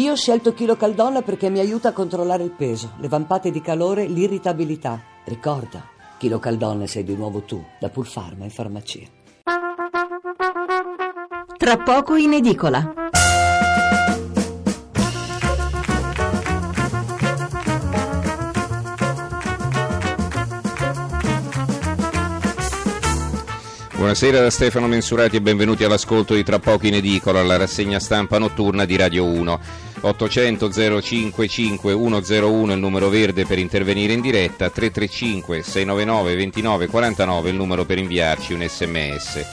Io ho scelto Chilo Caldonna perché mi aiuta a controllare il peso, le vampate di calore, l'irritabilità. Ricorda, Chilo Caldonna sei di nuovo tu, da Pulfarma in farmacia. Tra poco in edicola. Buonasera da Stefano Mensurati e benvenuti all'ascolto di Tra poco in edicola, la rassegna stampa notturna di Radio 1. 800 055 101 il numero verde per intervenire in diretta, 335 699 29 49 il numero per inviarci un sms.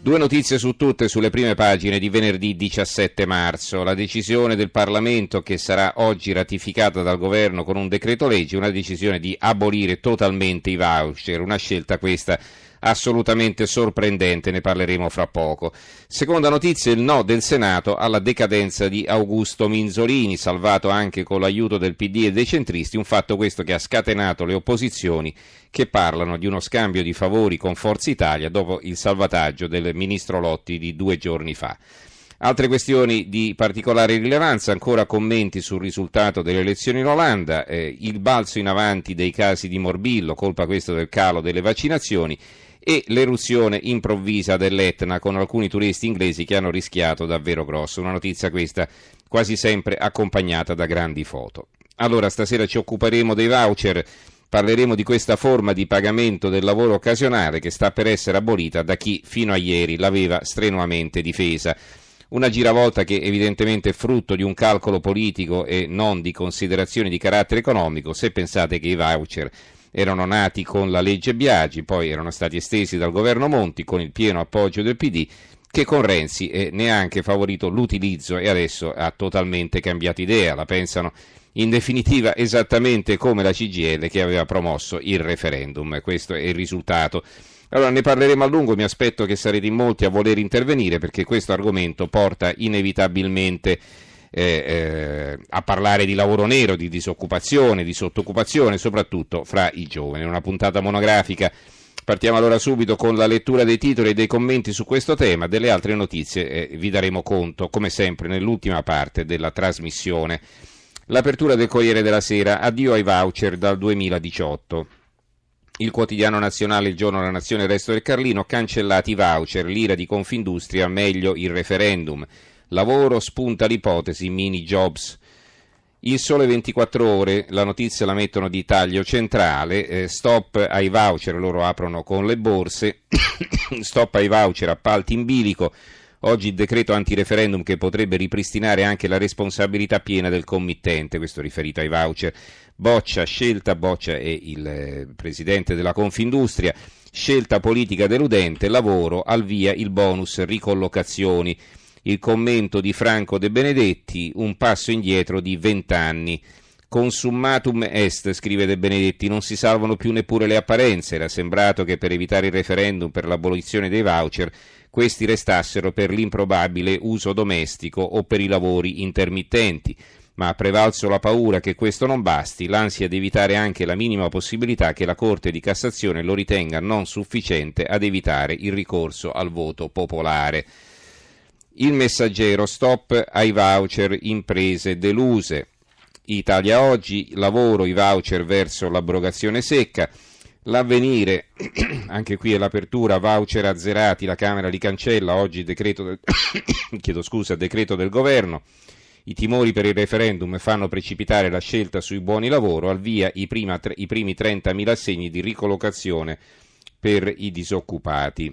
Due notizie su tutte sulle prime pagine di venerdì 17 marzo. La decisione del Parlamento che sarà oggi ratificata dal governo con un decreto legge, una decisione di abolire totalmente i voucher, una scelta questa assolutamente sorprendente, ne parleremo fra poco. Seconda notizia, il no del Senato alla decadenza di Augusto Minzolini, salvato anche con l'aiuto del PD e dei centristi, un fatto questo che ha scatenato le opposizioni che parlano di uno scambio di favori con Forza Italia dopo il salvataggio del ministro Lotti di due giorni fa. Altre questioni di particolare rilevanza, ancora commenti sul risultato delle elezioni in Olanda, eh, il balzo in avanti dei casi di morbillo, colpa questo del calo delle vaccinazioni e l'eruzione improvvisa dell'Etna con alcuni turisti inglesi che hanno rischiato davvero grosso. Una notizia questa quasi sempre accompagnata da grandi foto. Allora, stasera ci occuperemo dei voucher. Parleremo di questa forma di pagamento del lavoro occasionale che sta per essere abolita da chi fino a ieri l'aveva strenuamente difesa. Una giravolta che evidentemente è frutto di un calcolo politico e non di considerazioni di carattere economico, se pensate che i voucher erano nati con la legge Biagi, poi erano stati estesi dal governo Monti con il pieno appoggio del PD che con Renzi eh, ne ha anche favorito l'utilizzo e adesso ha totalmente cambiato idea, la pensano in definitiva esattamente come la CGL che aveva promosso il referendum, questo è il risultato. Allora ne parleremo a lungo, mi aspetto che sarete in molti a voler intervenire perché questo argomento porta inevitabilmente eh, eh, a parlare di lavoro nero, di disoccupazione, di sottoccupazione, soprattutto fra i giovani. Una puntata monografica. Partiamo allora subito con la lettura dei titoli e dei commenti su questo tema. Delle altre notizie eh, vi daremo conto, come sempre, nell'ultima parte della trasmissione. L'apertura del Corriere della Sera, addio ai voucher dal 2018. Il quotidiano nazionale Il giorno della nazione il resto del Carlino, cancellati i voucher, l'ira di Confindustria, meglio il referendum. Lavoro spunta l'ipotesi mini jobs. Il sole 24 ore, la notizia la mettono di taglio centrale, eh, stop ai voucher, loro aprono con le borse, stop ai voucher, appalti in bilico, oggi il decreto antireferendum che potrebbe ripristinare anche la responsabilità piena del committente, questo riferito ai voucher, Boccia, scelta, Boccia è il eh, presidente della Confindustria, scelta politica deludente, lavoro, al via il bonus ricollocazioni il commento di Franco De Benedetti, un passo indietro di vent'anni. Consummatum est, scrive De Benedetti, non si salvano più neppure le apparenze. Era sembrato che per evitare il referendum per l'abolizione dei voucher questi restassero per l'improbabile uso domestico o per i lavori intermittenti. Ma ha prevalso la paura che questo non basti, l'ansia di evitare anche la minima possibilità che la Corte di Cassazione lo ritenga non sufficiente ad evitare il ricorso al voto popolare. Il messaggero stop ai voucher imprese deluse. Italia oggi, lavoro i voucher verso l'abrogazione secca. L'avvenire, anche qui è l'apertura, voucher azzerati, la Camera li cancella, oggi decreto del, chiedo scusa, decreto del governo. I timori per il referendum fanno precipitare la scelta sui buoni lavoro, al via i, prima, i primi 30.000 assegni di ricollocazione per i disoccupati.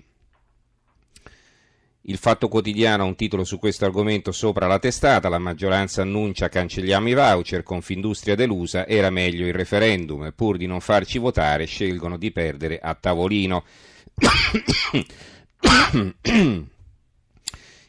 Il Fatto Quotidiano ha un titolo su questo argomento sopra la testata, la maggioranza annuncia cancelliamo i voucher, Confindustria delusa, era meglio il referendum, pur di non farci votare scelgono di perdere a tavolino.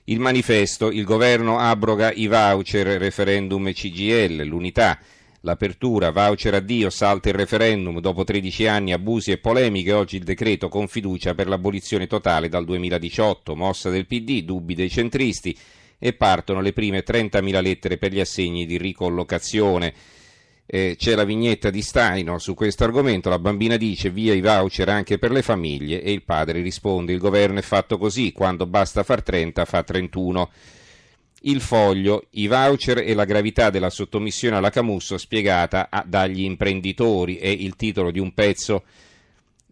Il manifesto, il governo abroga i voucher, referendum CGL, l'unità. L'apertura, voucher addio, salta il referendum, dopo 13 anni, abusi e polemiche, oggi il decreto con fiducia per l'abolizione totale dal 2018, mossa del PD, dubbi dei centristi. E partono le prime 30.000 lettere per gli assegni di ricollocazione. Eh, c'è la vignetta di Staino su questo argomento, la bambina dice via i voucher anche per le famiglie. E il padre risponde il governo è fatto così, quando basta far 30 fa 31. Il foglio, i voucher e la gravità della sottomissione alla Camusso spiegata a, dagli imprenditori è il titolo di un pezzo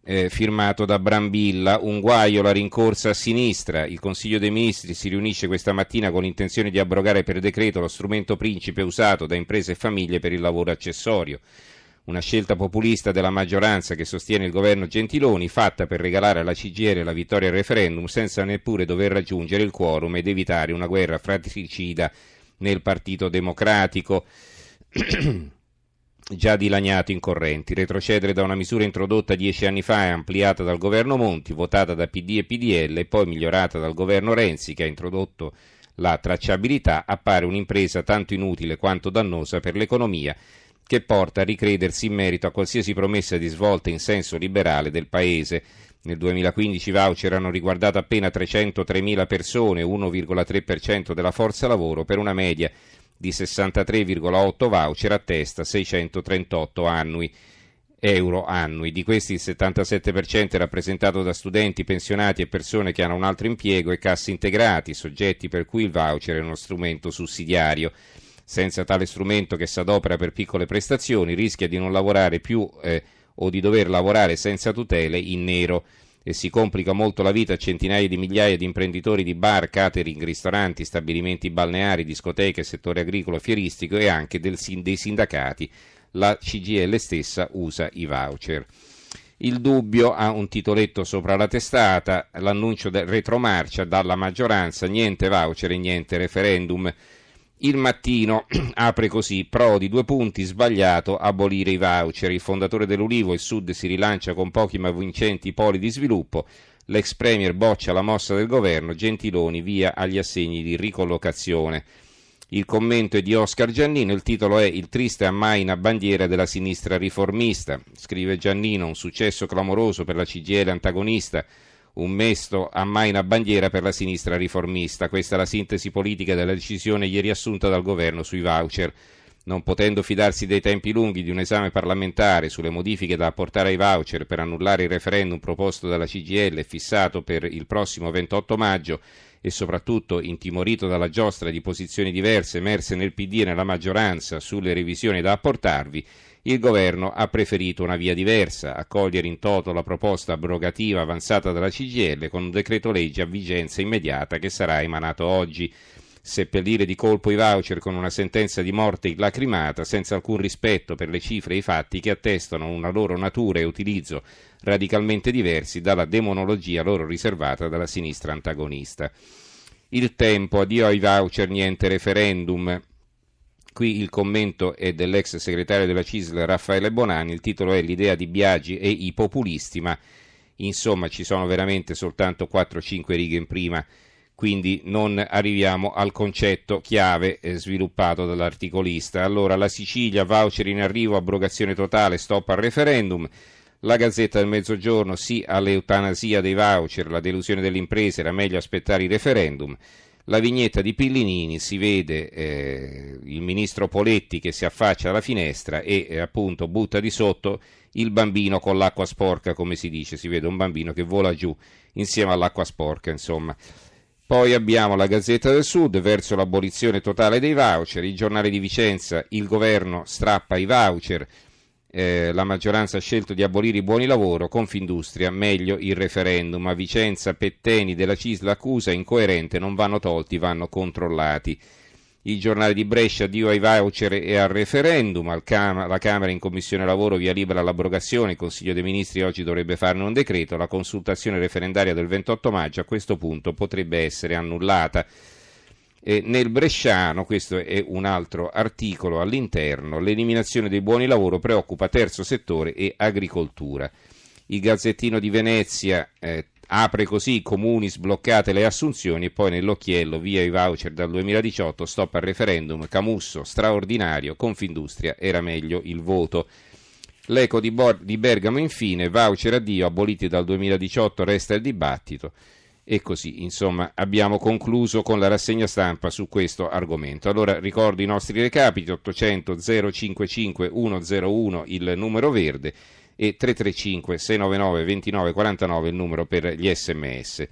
eh, firmato da Brambilla, un guaio la rincorsa a sinistra. Il Consiglio dei Ministri si riunisce questa mattina con l'intenzione di abrogare per decreto lo strumento principe usato da imprese e famiglie per il lavoro accessorio. Una scelta populista della maggioranza che sostiene il governo Gentiloni, fatta per regalare alla CGR la vittoria al referendum senza neppure dover raggiungere il quorum ed evitare una guerra fratricida nel Partito Democratico. già dilaniato in correnti, retrocedere da una misura introdotta dieci anni fa e ampliata dal governo Monti, votata da PD e PDL e poi migliorata dal governo Renzi che ha introdotto la tracciabilità, appare un'impresa tanto inutile quanto dannosa per l'economia che porta a ricredersi in merito a qualsiasi promessa di svolta in senso liberale del Paese. Nel 2015 i voucher hanno riguardato appena 303.000 persone, 1,3% della forza lavoro, per una media di 63,8 voucher a testa, 638 annui euro annui. Di questi il 77% è rappresentato da studenti, pensionati e persone che hanno un altro impiego e cassi integrati, soggetti per cui il voucher è uno strumento sussidiario. Senza tale strumento che si adopera per piccole prestazioni rischia di non lavorare più eh, o di dover lavorare senza tutele in nero e si complica molto la vita a centinaia di migliaia di imprenditori di bar, catering, ristoranti, stabilimenti balneari, discoteche, settore agricolo, fieristico e anche del, dei sindacati. La CGL stessa usa i voucher. Il dubbio ha un titoletto sopra la testata, l'annuncio del retromarcia dalla maggioranza, niente voucher e niente referendum. Il mattino apre così, Prodi, due punti, sbagliato, abolire i voucher. Il fondatore dell'Ulivo, il Sud si rilancia con pochi ma vincenti poli di sviluppo. L'ex premier boccia la mossa del governo, Gentiloni via agli assegni di ricollocazione. Il commento è di Oscar Giannino, il titolo è Il triste ammaina bandiera della sinistra riformista. Scrive Giannino, un successo clamoroso per la CGL antagonista un mesto a mai una bandiera per la sinistra riformista. Questa è la sintesi politica della decisione ieri assunta dal governo sui voucher. Non potendo fidarsi dei tempi lunghi di un esame parlamentare sulle modifiche da apportare ai voucher per annullare il referendum proposto dalla CGL fissato per il prossimo 28 maggio e soprattutto intimorito dalla giostra di posizioni diverse emerse nel PD e nella maggioranza sulle revisioni da apportarvi, il governo ha preferito una via diversa, accogliere in toto la proposta abrogativa avanzata dalla CGL con un decreto legge a vigenza immediata che sarà emanato oggi. Seppellire di colpo i voucher con una sentenza di morte illacrimata senza alcun rispetto per le cifre e i fatti che attestano una loro natura e utilizzo radicalmente diversi dalla demonologia loro riservata dalla sinistra antagonista. Il tempo, addio ai voucher, niente referendum. Qui il commento è dell'ex segretario della CISL Raffaele Bonani, il titolo è L'idea di Biagi e i populisti, ma insomma ci sono veramente soltanto 4-5 righe in prima, quindi non arriviamo al concetto chiave eh, sviluppato dall'articolista. Allora la Sicilia, voucher in arrivo, abrogazione totale, stop al referendum. La Gazzetta del Mezzogiorno, sì all'eutanasia dei voucher, la delusione delle imprese, era meglio aspettare il referendum la vignetta di Pillinini si vede eh, il ministro Poletti che si affaccia alla finestra e eh, appunto butta di sotto il bambino con l'acqua sporca, come si dice, si vede un bambino che vola giù insieme all'acqua sporca, insomma. Poi abbiamo la Gazzetta del Sud verso l'abolizione totale dei voucher, il giornale di Vicenza, il governo strappa i voucher, eh, la maggioranza ha scelto di abolire i buoni lavoro, Confindustria, meglio il referendum. A Vicenza Petteni della Cisla accusa incoerente, non vanno tolti, vanno controllati. Il giornale di Brescia, Dio ai voucher e al referendum, Cam- la Camera in Commissione Lavoro via libera l'abrogazione, il Consiglio dei Ministri oggi dovrebbe farne un decreto, la consultazione referendaria del 28 maggio a questo punto potrebbe essere annullata. Eh, nel Bresciano, questo è un altro articolo all'interno, l'eliminazione dei buoni lavoro preoccupa terzo settore e agricoltura. Il Gazzettino di Venezia eh, apre così comuni sbloccate le assunzioni e poi nell'occhiello via i voucher dal 2018 stop al referendum Camusso straordinario Confindustria era meglio il voto l'eco di, Bor- di Bergamo infine voucher addio aboliti dal 2018 resta il dibattito e così, insomma, abbiamo concluso con la rassegna stampa su questo argomento. Allora ricordo i nostri recapiti 800 055 101 il numero verde e 335 699 2949 il numero per gli sms.